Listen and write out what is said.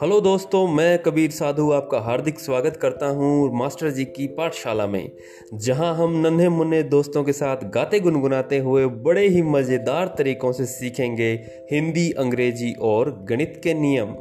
Hello दोस्तों, मैं कबीर साधु आपका हार्दिक स्वागत करता हूँ मास्टर जी की पाठशाला में, जहाँ हम नन्हे मुन्ने दोस्तों के साथ गाते गुनगुनाते हुए बड़े ही मज़ेदार तरीक़ों से सीखेंगे हिंदी, अंग्रेज़ी और गणित के नियम।